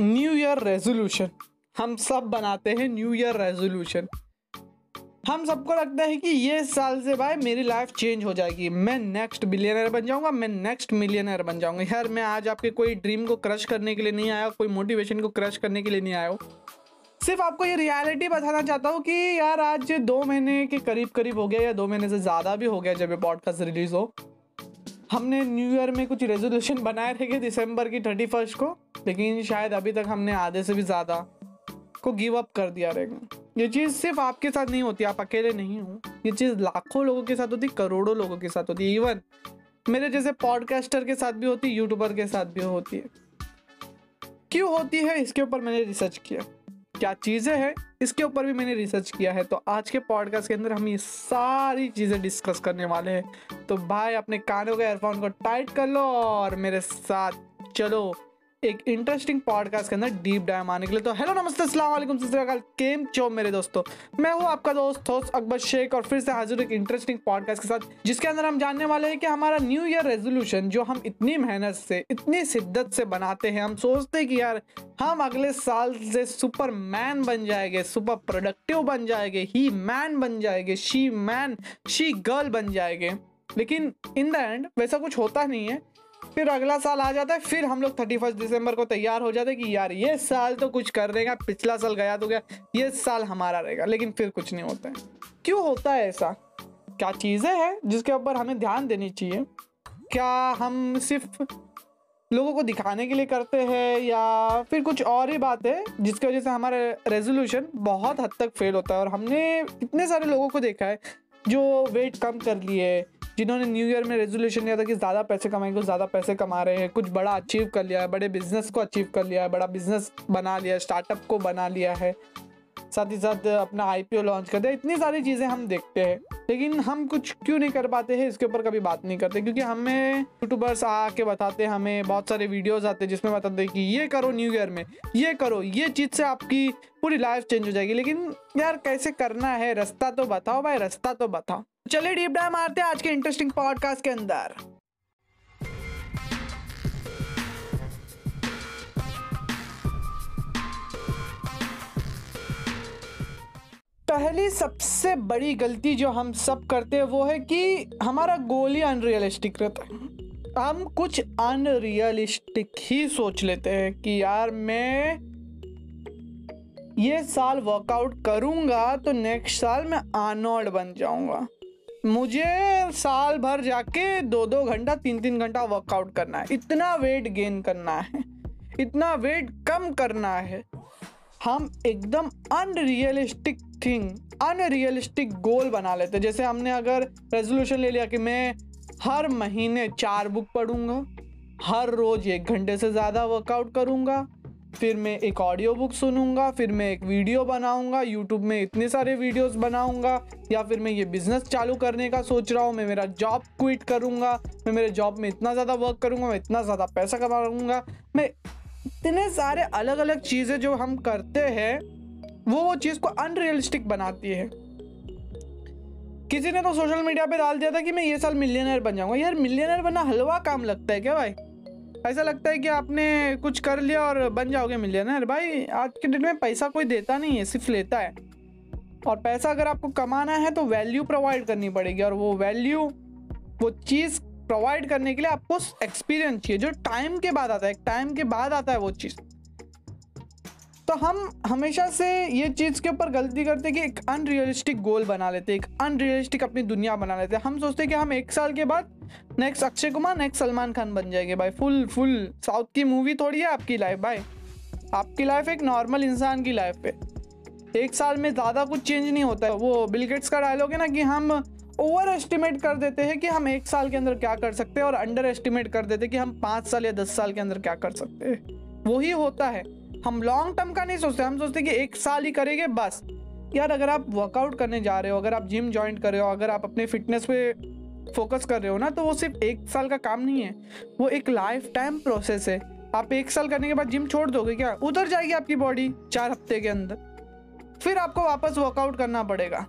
New year resolution हम सब बनाते हैं न्यू ईयर रेजोल्यूशन हम सबको लगता है कि ये साल से भाई मेरी लाइफ चेंज हो जाएगी। मैं नेक्स्ट बिलियनर बन जाऊँगा, मैं नेक्स्ट मिलियनर बन जाऊँगा। यार, मैं आज आपके कोई ड्रीम को क्रश करने के लिए नहीं आया, कोई मोटिवेशन को क्रश करने के लिए नहीं आया हूँ। सिर्फ़ आपको ये रियलिटी बताना चाहता हूँ कि यार, आज दो महीने के करीब करीब हो गया या दो महीने से ज़्यादा भी हो गया जब ये पॉडकास्ट रिलीज़ हो। हमने न्यू ईयर में कुछ रेजोल्यूशन बनाए थे कि दिसंबर की थर्टी फ़र्स्ट को। लेकिन शायद अभी तक हमने आधे से भी ज़्यादा को गिव अप कर दिया रहेगा ये चीज़ सिर्फ़ आपके साथ नहीं होती, आप अकेले नहीं हो। ये चीज़ लाखों लोगों के साथ होती, करोड़ों लोगों के साथ होती है इवन मेरे जैसे पॉडकास्टर के साथ भी होती यूट्यूबर के साथ भी होती है। क्यों होती है? इसके ऊपर मैंने रिसर्च किया। क्या चीज़ें हैं? इसके ऊपर भी मैंने रिसर्च किया है। तो आज के पॉडकास्ट के अंदर हम ये सारी चीज़ें डिस्कस करने वाले हैं। तो भाई, अपने कानों के एयरफोन को टाइट कर लो और मेरे साथ चलो। एक इंटरेस्टिंग पॉडकास्ट के अंदर डीप डाइव आने के लिए। तो हेलो नमस्ते, अस्सलाम वालेकुम सत केम चो मेरे दोस्तों? मैं हूँ आपका दोस्त होस्ट अकबर शेख, और फिर से हाजिर एक इंटरेस्टिंग पॉडकास्ट के साथ, जिसके अंदर हम जानने वाले हैं कि हमारा न्यू ईयर रेजोल्यूशन जो हम इतनी मेहनत से, इतनी शिद्दत से बनाते हैं, हम सोचते हैं कि यार, हम अगले साल से सुपर मैन बन जाएँगे सुपर प्रोडक्टिव बन जाएँगे ही मैन बन जाएँगे शी मैन शी गर्ल बन जाएँगे। लेकिन इन द एंड वैसा कुछ होता नहीं है। फिर अगला साल आ जाता है, फिर हम लोग थर्टी फ़र्स्ट दिसंबर को तैयार हो जाते हैं कि यार, ये साल तो कुछ कर देगा, पिछला साल गया तो गया, ये साल हमारा रहेगा, लेकिन फिर कुछ नहीं होता है। क्यों होता है ऐसा? क्या चीज़ें हैं जिसके ऊपर हमें ध्यान देनी चाहिए? क्या हम सिर्फ़ लोगों को दिखाने के लिए करते हैं या फिर कुछ और ही बात है जिसकी वजह से हमारा रेजोल्यूशन बहुत हद तक फेल होता है और हमने इतने सारे लोगों को देखा है जो वेट कम कर लिए जिन्होंने न्यू ईयर में रेजोल्यूशन लिया था कि ज़्यादा पैसे कमाएँगे कुछ ज़्यादा पैसे कमा रहे हैं। कुछ बड़ा अचीव कर लिया है, बड़े बिज़नेस को अचीव कर लिया है, बड़ा बिज़नेस बना लिया है स्टार्टअप को बना लिया है। साथ ही साथ अपना आईपीओ लॉन्च करते हैं इतनी सारी चीज़ें हम देखते हैं, लेकिन हम कुछ क्यों नहीं कर पाते हैं, इसके ऊपर कभी बात नहीं करते, क्योंकि हमें यूट्यूबर्स आके बताते हैं, हमें बहुत सारे वीडियोस आते हैं, जिसमें बताते हैं कि ये करो न्यू ईयर में, ये करो, ये चीज़ से आपकी पूरी लाइफ चेंज हो जाएगी। लेकिन यार, कैसे करना है? रास्ता तो बताओ भाई, रास्ता तो बताओ। चलिए डीप डाइव मारते हैं आज के इंटरेस्टिंग पॉडकास्ट के अंदर। पहली सबसे बड़ी गलती जो हम सब करते हैं वो है कि हमारा गोल ही अनरियलिस्टिक रहता है। हम कुछ अनरियलिस्टिक ही सोच लेते हैं कि यार मैं ये साल वर्कआउट करूँगा तो नेक्स्ट साल मैं आनोल्ड बन जाऊँगा। मुझे साल भर जाके दो दो घंटा तीन तीन घंटा वर्कआउट करना है। इतना वेट गेन करना है। इतना वेट कम करना है। हम एकदम अनरियलिस्टिक थिंग अनरियलिस्टिक गोल बना लेते जैसे हमने अगर रेजोल्यूशन ले लिया कि मैं हर महीने चार बुक पढ़ूँगा, हर रोज एक घंटे से ज़्यादा वर्कआउट करूँगा, फिर मैं एक ऑडियो बुक सुनूँगा, फिर मैं एक वीडियो बनाऊँगा यूट्यूब में इतने सारे वीडियोस बनाऊँगा, या फिर मैं ये बिज़नेस चालू करने का सोच रहा हूँ, मैं मेरा जॉब क्विट करूँगा, मैं मेरे जॉब में इतना ज़्यादा वर्क करूँगा, मैं इतना ज़्यादा पैसा कमाऊँगा मैं इतने सारे अलग अलग चीज़ें जो हम करते हैं, वो वो चीज़ को अनरियलिस्टिक बनाती है। किसी ने तो सोशल मीडिया पे डाल दिया था कि मैं ये साल मिलियनर बन जाऊँगा। यार मिलियनर बनना हलवा काम लगता है क्या भाई? ऐसा लगता है कि आपने कुछ कर लिया और बन जाओगे मिलियनर भाई, आज के डेट में पैसा कोई देता नहीं है, सिर्फ़ लेता है। और पैसा अगर आपको कमाना है तो वैल्यू प्रोवाइड करनी पड़ेगी। और वो वैल्यू वो चीज़ प्रोवाइड करने के लिए आपको एक्सपीरियंस चाहिए। जो टाइम के बाद आता है टाइम के बाद आता है वो चीज़। तो हम हमेशा से ये चीज़ के ऊपर गलती करते हैं कि एक अनरियलिस्टिक गोल बना लेते हैं, एक अनरियलिस्टिक अपनी दुनिया बना लेते हैं। हम सोचते हैं कि हम एक साल के बाद नेक्स्ट अक्षय कुमार नेक्स्ट सलमान खान बन जाएँगे। भाई फुल फुल साउथ की मूवी थोड़ी है आपकी लाइफ भाई। आपकी लाइफ एक नॉर्मल इंसान की लाइफ है। एक साल में ज़्यादा कुछ चेंज नहीं होता है। वो बिलगेट्स का डायलॉग है ना कि हम ओवर एस्टिमेट कर देते हैं कि हम एक साल के अंदर क्या कर सकते हैं और अंडर एस्टिमेट कर देते हैं कि हम पाँच साल या दस साल के अंदर क्या कर सकते हैं। वही होता है। हम लॉन्ग टर्म का नहीं सोचते, हम सोचते कि एक साल ही करेंगे, बस। यार, अगर आप वर्कआउट करने जा रहे हो, अगर आप जिम ज्वाइन कर रहे हो, अगर आप अपने फिटनेस पे फोकस कर रहे हो ना तो वो सिर्फ़ एक साल का काम नहीं है। वो एक लाइफ टाइम प्रोसेस है। आप एक साल करने के बाद जिम छोड़ दोगे क्या? उतर जाएगी आपकी बॉडी चार हफ़्ते के अंदर। फिर आपको वापस वर्कआउट करना पड़ेगा।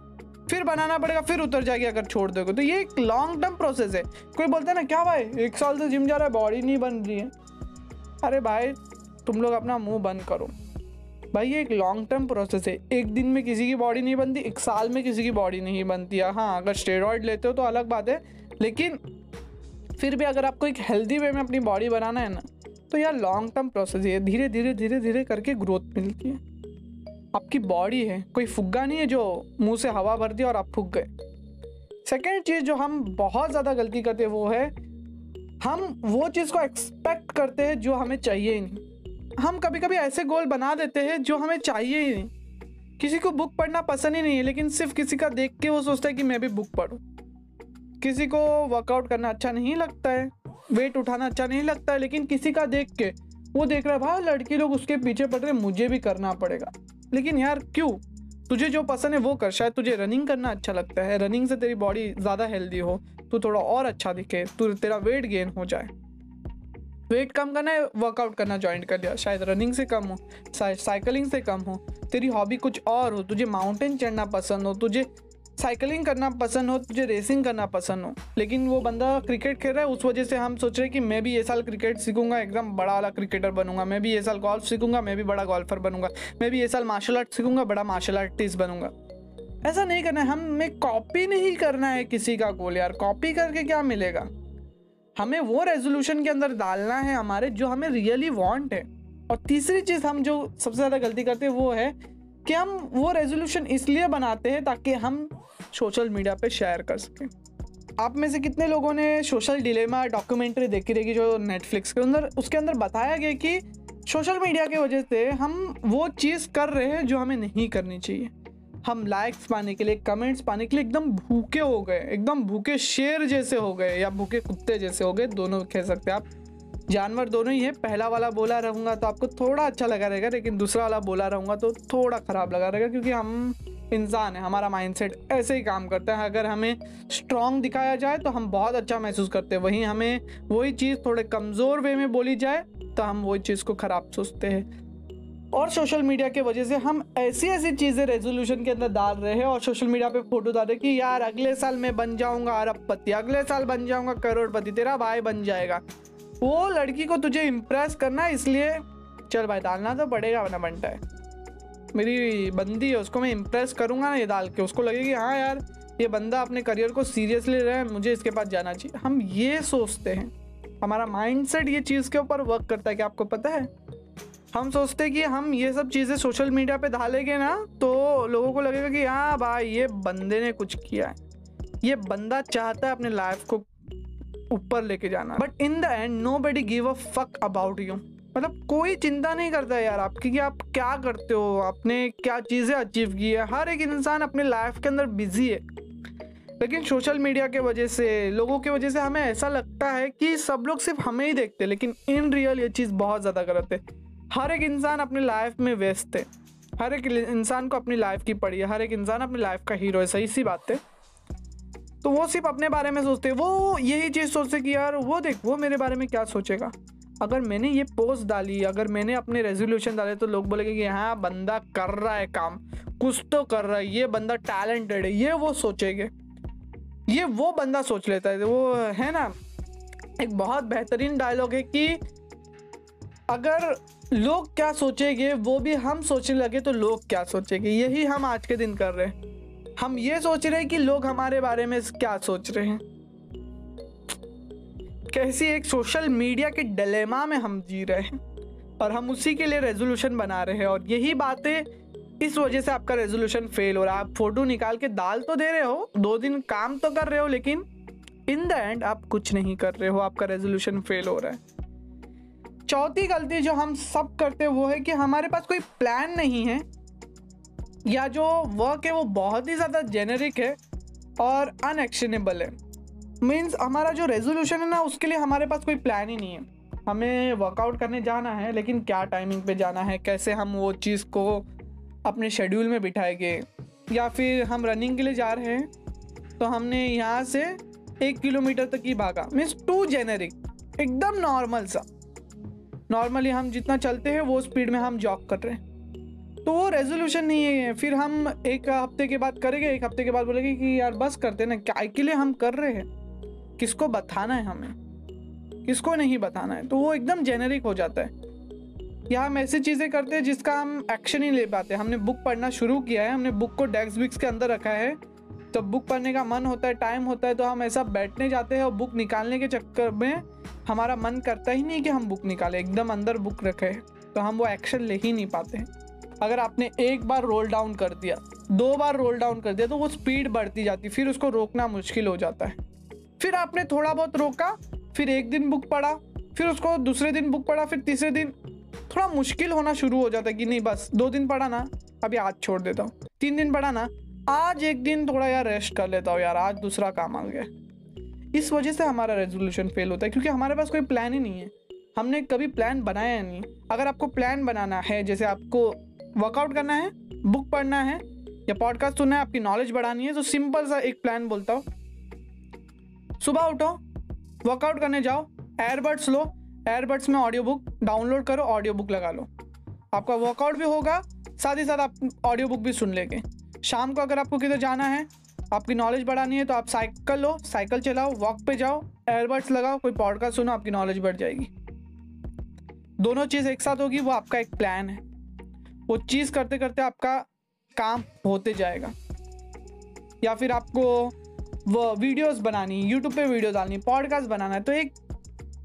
फिर बनाना पड़ेगा, फिर उतर जाएगी अगर छोड़ दोगे। तो ये एक लॉन्ग टर्म प्रोसेस है। कोई बोलता है ना, क्या भाई, एक साल से जिम जा रहा है बॉडी नहीं बन रही है। अरे भाई, तुम लोग अपना मुँह बंद करो। भाई, ये एक लॉन्ग टर्म प्रोसेस है। एक दिन में किसी की बॉडी नहीं बनती, एक साल में किसी की बॉडी नहीं बनती। है हाँ अगर स्टेरॉयड लेते हो तो अलग बात है, लेकिन फिर भी अगर आपको एक हेल्दी वे में अपनी बॉडी बनाना है ना तो यार लॉन्ग टर्म प्रोसेस है। धीरे धीरे धीरे धीरे करके ग्रोथ मिलती है। आपकी बॉडी है। कोई फुग्गा नहीं है जो मुँह से हवा भर दी और आप फूक गए। सेकेंड चीज़ जो हम बहुत ज़्यादा गलती करते हैं वो है, हम वो चीज़ को एक्सपेक्ट करते हैं जो हमें चाहिए ही नहीं। हम कभी कभी ऐसे गोल बना देते हैं जो हमें चाहिए ही नहीं। किसी को बुक पढ़ना पसंद ही नहीं है, लेकिन सिर्फ़ किसी का देख के वो सोचता है कि मैं भी बुक पढ़ूँ। किसी को वर्कआउट करना अच्छा नहीं लगता है वेट उठाना अच्छा नहीं लगता है, लेकिन किसी का देख के, वो देख रहा है, भाई, लड़की लोग उसके पीछे पड़ रहे मुझे भी करना पड़ेगा। लेकिन यार, क्यों? तुझे जो पसंद है वो कर, शायद तुझे रनिंग करना अच्छा लगता है। रनिंग से तेरी बॉडी ज़्यादा हेल्दी हो, तू थोड़ा और अच्छा दिखे, तू तेरा वेट गेन हो जाए। वेट कम करना है वर्कआउट करना ज्वाइन कर लिया। शायद रनिंग से कम हो, शायद साइकिलिंग से कम हो, तेरी हॉबी कुछ और हो, तुझे माउंटेन चढ़ना पसंद हो, तुझे साइकिलिंग करना पसंद हो, तुझे रेसिंग करना पसंद हो। लेकिन वो बंदा क्रिकेट खेल रहा है, उस वजह से हम सोच रहे कि मैं भी ये साल क्रिकेट सीखूँगा, एकदम बड़ा वाला क्रिकेटर बनूँगा। मैं भी ये साल गोल्फ सीखूँगा, मैं भी बड़ा गोल्फर बनूँगा। मैं भी ये साल मार्शल आर्ट सीखूँगा, बड़ा मार्शल आर्टिस्ट बनूँगा। ऐसा नहीं करना है, हमें कॉपी नहीं करना है किसी का गोल यार। कॉपी करके क्या मिलेगा? हमें वो रेजोल्यूशन के अंदर डालना है हमारे, जो हमें रियली वांट है। और तीसरी चीज़ हम जो सबसे ज़्यादा गलती करते हैं, वो है कि हम वो रेजोल्यूशन इसलिए बनाते हैं ताकि हम सोशल मीडिया पे शेयर कर सकें। आप में से कितने लोगों ने सोशल डिलेमा डॉक्यूमेंट्री देखी रहेगी जो नेटफ्लिक्स के अंदर? उसके अंदर बताया गया कि सोशल मीडिया की वजह से हम वो चीज़ कर रहे हैं जो हमें नहीं करनी चाहिए। हम लाइक्स पाने के लिए कमेंट्स पाने के लिए एकदम भूखे हो गए, एकदम भूखे शेर जैसे हो गए या भूखे कुत्ते जैसे हो गए, दोनों कह सकते हैं आप। जानवर दोनों ही है। पहला वाला बोला रहूँगा तो आपको थोड़ा अच्छा लगा रहेगा, लेकिन दूसरा वाला बोला रहूँगा तो थोड़ा ख़राब लगा रहेगा, क्योंकि हम इंसान है, हमारा माइंडसेट ऐसे ही काम करता है। अगर हमें स्ट्रॉन्ग दिखाया जाए तो हम बहुत अच्छा महसूस करते हैं। वहीं हमें वही चीज़ थोड़े कमज़ोर वे में बोली जाए तो हम वही चीज़ को ख़राब सोचते हैं। और सोशल मीडिया की वजह से हम ऐसी ऐसी चीज़ें रेजोल्यूशन के अंदर डाल रहे हैं और सोशल मीडिया पे फ़ोटो डाल रहे हैं कि यार अगले साल मैं बन जाऊँगा, अरबपति, अगले साल बन जाऊँगा, करोड़पति, तेरा भाई बन जाएगा। वो लड़की को तुझे इम्प्रेस करना है, इसलिए चल भाई, डालना तो पड़ेगा, वरना बनता है। मेरी बंदी है, उसको मैं इम्प्रेस करूँगा ना ये डाल के। उसको लगेगी हाँ यार, ये बंदा अपने करियर को सीरियसली रहे मुझे इसके पास जाना चाहिए। हम ये सोचते हैं। हमारा माइंडसेट ये चीज़ के ऊपर वर्क करता है कि आपको पता है? हम सोचते हैं कि हम ये सब चीज़ें सोशल मीडिया पे डालेंगे ना तो लोगों को लगेगा कि हाँ भाई, ये बंदे ने कुछ किया है। ये बंदा चाहता है अपने लाइफ को ऊपर लेके जाना। But in the end nobody give a fuck about you मतलब कोई चिंता नहीं करता यार आपकी कि आप क्या करते हो? आपने क्या चीज़ें अचीव की है? हर एक इंसान अपने लाइफ के अंदर बिज़ी है। लेकिन सोशल मीडिया के वजह से, लोगों की वजह से हमें ऐसा लगता है कि सब लोग सिर्फ़ हमें ही देखते हैं, लेकिन इन रियल ये चीज़ बहुत ज़्यादा गलत है। हर एक इंसान अपनी लाइफ में व्यस्त है। हर एक इंसान को अपनी लाइफ की पड़ी है। हर एक इंसान अपनी लाइफ का हीरो है। सही सी बात है। तो वो सिर्फ़ अपने बारे में सोचते वो यही चीज़ सोचते कि यार, वो देख, वो मेरे बारे में क्या सोचेगा? अगर मैंने ये पोस्ट डाली, अगर मैंने अपने रेजोल्यूशन डाले तो लोग बोलेंगे कि हाँ बंदा कर रहा है काम। कुछ तो कर रहा है, ये बंदा टैलेंटेड है, ये वो सोचेंगे। ये वो बंदा सोच लेता है। वो है ना, एक बहुत बेहतरीन डायलॉग है कि अगर लोग क्या सोचेंगे, वो भी हम सोचने लगे तो लोग क्या सोचेंगे? यही हम आज के दिन कर रहे हैं। हम ये सोच रहे हैं कि लोग हमारे बारे में क्या सोच रहे हैं। कैसी एक सोशल मीडिया के डलेमा में हम जी रहे हैं और हम उसी के लिए रेजोल्यूशन बना रहे हैं और यही बातें इस वजह से आपका रेजोल्यूशन फेल हो रहा है। आप फ़ोटो निकाल के दाल तो दे रहे हो, दो दिन काम तो कर रहे हो, लेकिन इन द एंड आप कुछ नहीं कर रहे हो, आपका रेजोल्यूशन फेल हो रहा है। चौथी गलती जो हम सब करते हैं, वो है कि हमारे पास कोई प्लान नहीं है। या जो वर्क है वो बहुत ही ज़्यादा जेनरिक है और अनएक्शनेबल है। मीन्स हमारा जो रेजोल्यूशन है ना, उसके लिए हमारे पास कोई प्लान ही नहीं है। हमें वर्कआउट करने जाना है, लेकिन क्या टाइमिंग पे जाना है? कैसे हम वो चीज़ को अपने शेड्यूल में बिठाएँगे? या फिर हम रनिंग के लिए जा रहे हैं तो हमने यहाँ से एक किलोमीटर तक ही भागा। मीन्स टू जेनेरिक एकदम नॉर्मल सा। नॉर्मली हम जितना चलते हैं, वो स्पीड में हम जॉग कर रहे हैं। तो वो रेजोल्यूशन नहीं है फिर हम एक हफ़्ते के बाद करेंगे, एक हफ़्ते के बाद बोलेंगे कि यार बस करते ना, क्या के लिए हम कर रहे हैं? किसको बताना है हमें? किसको नहीं बताना है? तो वो एकदम जेनेरिक हो जाता है। या हम ऐसी चीज़ें करते हैं जिसका हम एक्शन ही ले पाते। हमने बुक पढ़ना शुरू किया है, हमने बुक को डेस्क बिक्स के अंदर रखा है। तो बुक पढ़ने का मन होता है टाइम होता है तो हम ऐसा बैठने जाते हैं और बुक निकालने के चक्कर में हमारा मन करता ही नहीं कि हम बुक निकालें। एकदम अंदर बुक रखें तो हम वो एक्शन ले ही नहीं पाते। हैं अगर आपने एक बार रोल डाउन कर दिया, दो बार रोल डाउन कर दिया तो वो स्पीड बढ़ती जाती फिर उसको रोकना मुश्किल हो जाता है। फिर आपने थोड़ा बहुत रोका, फिर एक दिन बुक पढ़ा, फिर उसको दूसरे दिन बुक पढ़ा, फिर तीसरे दिन थोड़ा मुश्किल होना शुरू हो जाता है कि नहीं, बस दो दिन पढ़ा ना, अभी आज छोड़ देता हूँ। तीन दिन पढ़ा ना, आज एक दिन थोड़ा यार रेस्ट कर लेता हूँ यार, आज दूसरा काम आ गया। इस वजह से हमारा रेजोल्यूशन फेल होता है, क्योंकि हमारे पास कोई प्लान ही नहीं है। हमने कभी प्लान बनाया नहीं। अगर आपको प्लान बनाना है, जैसे आपको वर्कआउट करना है बुक पढ़ना है, या पॉडकास्ट सुनना है, आपकी नॉलेज बढ़ानी है तो सिंपल सा एक प्लान बोलता हूँ। सुबह उठो वर्कआउट करने जाओ एयरबड्स लो एयरबड्स में ऑडियो बुक डाउनलोड करो ऑडियो बुक लगा लो। आपका वर्कआउट भी होगा, साथ ही साथ आप ऑडियो बुक भी सुन लेंगे। शाम को अगर आपको किधर जाना है, आपकी नॉलेज बढ़ानी है तो आप साइकिल लो साइकिल चलाओ वॉक पे जाओ एयरबड्स लगाओ, कोई पॉडकास्ट सुनो, आपकी नॉलेज बढ़ जाएगी। दोनों चीज़ एक साथ होगी, वो आपका एक प्लान है। वो चीज़ करते करते आपका काम होते जाएगा। या फिर आपको वो वीडियोस बनानी यूट्यूब पे वीडियो डालनी पॉडकास्ट बनाना है तो एक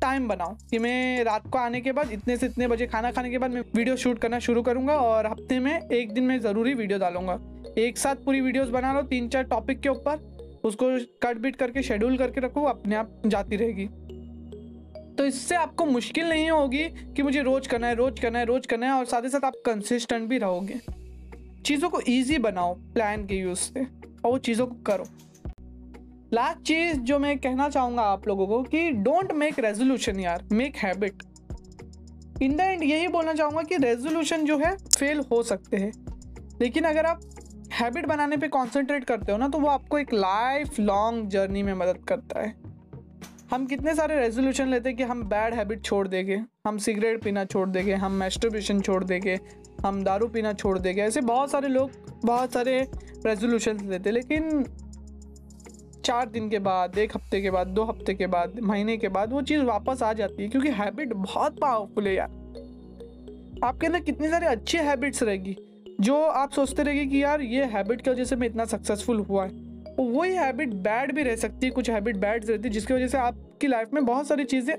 टाइम बनाओ कि मैं रात को आने के बाद इतने से इतने बजे खाना खाने के बाद मैं वीडियो शूट करना शुरू करूँगा और हफ़्ते में एक दिन में ज़रूरी वीडियो डालूँगा। एक साथ पूरी वीडियोस बना लो, तीन चार टॉपिक के ऊपर, उसको कट बिट करके शेड्यूल करके रखो अपने आप जाती रहेगी। तो इससे आपको मुश्किल नहीं होगी कि मुझे रोज करना है, रोज करना है, रोज करना है और साथ ही साथ आप कंसिस्टेंट भी रहोगे। चीज़ों को ईजी बनाओ प्लान के यूज़ से, और वो चीज़ों को करो। लास्ट चीज़ जो मैं कहना चाहूँगा आप लोगों को कि डोंट मेक रेजोल्यूशन यार make habit in the end यही बोलना चाहूँगा कि रेजोल्यूशन जो है फेल हो सकते हैं। लेकिन अगर आप हैबिट बनाने पे कंसंट्रेट करते हो ना तो वो आपको एक लाइफ लॉन्ग जर्नी में मदद करता है। हम कितने सारे रेजोल्यूशन लेते हैं कि हम बैड हैबिट छोड़ देंगे, हम सिगरेट पीना छोड़ देंगे, हम मेस्टरबेशन छोड़ देंगे, हम दारू पीना छोड़ देंगे। ऐसे बहुत सारे लोग, बहुत सारे रेजोल्यूशन लेते लेकिन चार दिन के बाद, एक हफ़्ते के बाद, दो हफ़्ते के बाद, महीने के बाद वो चीज़ वापस आ जाती है, क्योंकि हैबिट बहुत पावरफुल है यार। आपके अंदर कितनी सारी अच्छी हैबिट्स रहेगी, जो आप सोचते रहेंगे कि यार, ये हैबिट की वजह से मैं इतना सक्सेसफुल हुआ है। वही हैबिट बैड भी रह सकती है, कुछ हैबिट बैड रहती है, जिसकी वजह से आपकी लाइफ में बहुत सारी चीज़ें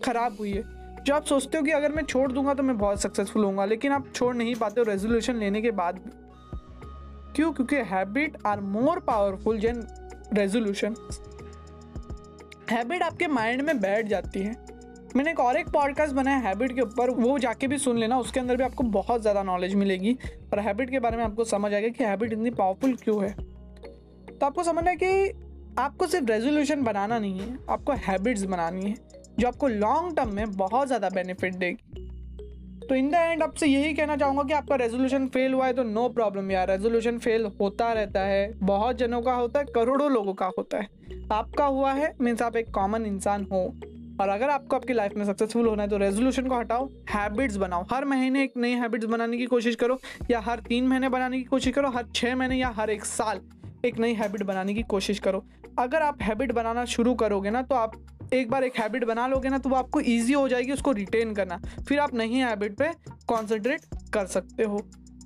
खराब हुई है। जो आप सोचते हो कि अगर मैं छोड़ दूँगा तो मैं बहुत सक्सेसफुल होऊँगा, लेकिन आप छोड़ नहीं पाते हो रेजोल्यूशन लेने के बाद भी। क्यों? क्योंकि habit are more powerful than resolution habit आपके माइंड में बैठ जाती है। मैंने एक और एक पॉडकास्ट बनाया हैबिट के ऊपर, वो जाके भी सुन लेना, उसके अंदर भी आपको बहुत ज़्यादा नॉलेज मिलेगी। और हैबिट के बारे में आपको समझ आएगा कि हैबिट इतनी पावरफुल क्यों है। तो आपको समझना है कि आपको सिर्फ़ रेजोल्यूशन बनाना नहीं है, आपको हैबिट्स बनानी है, जो आपको लॉन्ग टर्म में बहुत ज़्यादा बेनिफिट देगी। तो इन द एंड आपसे यही कहना चाहूँगा कि आपका रेजोल्यूशन फेल हुआ है तो नो प्रॉब्लम यार। रेजोल्यूशन फेल होता रहता है। बहुत जनों का होता है, करोड़ों लोगों का होता है। आपका हुआ है मीन्स आप एक कॉमन इंसान हो। और अगर आपको आपकी लाइफ में सक्सेसफुल होना है तो रेजोल्यूशन को हटाओ हैबिट्स बनाओ। हर महीने एक नई हैबिट्स बनाने की कोशिश करो, या हर तीन महीने बनाने की कोशिश करो, हर छः महीने या हर एक साल। एक नई हैबिट बनाने की कोशिश करो। अगर आप हैबिट बनाना शुरू करोगे ना तो आप एक बार एक हैबिट बना लोगे ना तो वो आपको ईजी हो जाएगी उसको रिटेन करना। फिर आप नई हैबिट पे कॉन्सेंट्रेट कर सकते हो।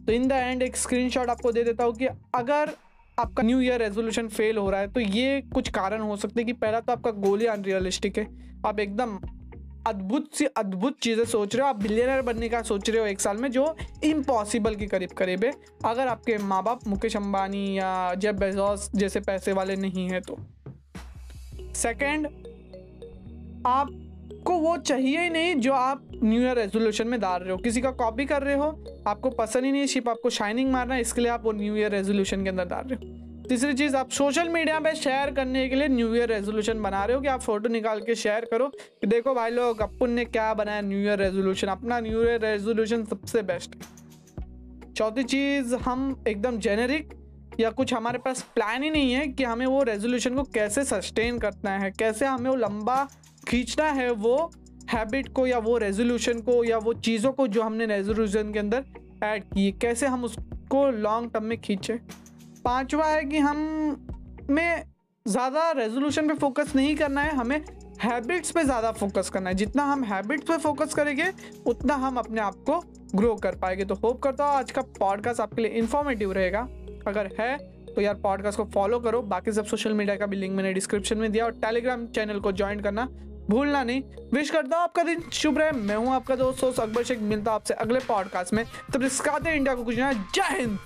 तो इन द एंड एक स्क्रीनशॉट आपको दे देता हूँ कि अगर आपका न्यू ईयर रेजोल्यूशन फेल हो रहा है तो ये कुछ कारण हो सकते हैं कि पहला तो आपका गोल ही अनरियलिस्टिक है। आप एकदम अद्भुत सी अद्भुत चीज़ें सोच रहे हो, आप बिलियनर बनने का सोच रहे हो एक साल में, जो इम्पॉसिबल के करीब करीब है। अगर आपके माँ बाप मुकेश अंबानी या जेब बेजोस जैसे पैसे वाले नहीं हैं तो। सेकंड आपको वो चाहिए ही नहीं जो आप न्यू ईयर रेजोल्यूशन में डाल रहे हो। किसी का कॉपी कर रहे हो, आपको पसंद ही नहीं सिर्फ़ आपको शाइनिंग मारना है, इसके लिए आप वो न्यू ईयर रेजोल्यूशन के अंदर डाल रहे हो। तीसरी चीज़, आप सोशल मीडिया पे शेयर करने के लिए न्यू ईयर रेजोल्यूशन बना रहे हो कि आप फ़ोटो निकाल के शेयर करो कि देखो भाई लोग अपन ने क्या बनाया न्यू ईयर रेजोल्यूशन अपना न्यू ईयर रेजोल्यूशन सबसे बेस्ट चौथी चीज़, हम एकदम जेनेरिक या कुछ हमारे पास प्लान ही नहीं है कि हमें वो रेजोल्यूशन को कैसे सस्टेन करना है, कैसे हमें वो लंबा खींचना है वो हैबिट को या वो रेजोल्यूशन को या वो चीज़ों को जो हमने रेजोल्यूशन के अंदर ऐड की कैसे हम उसको लॉन्ग टर्म में खींचें? पांचवा है कि हम में ज़्यादा रेजोल्यूशन पे फोकस नहीं करना है, हमें हैबिट्स पे ज़्यादा फोकस करना है। जितना हम हैबिट्स पे फोकस करेंगे, उतना हम अपने आप को ग्रो कर पाएँगे। तो होप करता हूँ आज का पॉडकास्ट आपके लिए इन्फॉर्मेटिव रहेगा। अगर है तो यार पॉडकास्ट को फॉलो करो। बाकी सब सोशल मीडिया का भी लिंक मैंने डिस्क्रिप्शन में दिया और टेलीग्राम चैनल को ज्वाइन करना भूलना नहीं। विश करता हूँ आपका दिन शुभ रहे। मैं हूँ आपका दोस्त अकबर शेख। मिलता हूँ आपसे अगले पॉडकास्ट में। तब तो इंडिया को कुछ जय हिंद!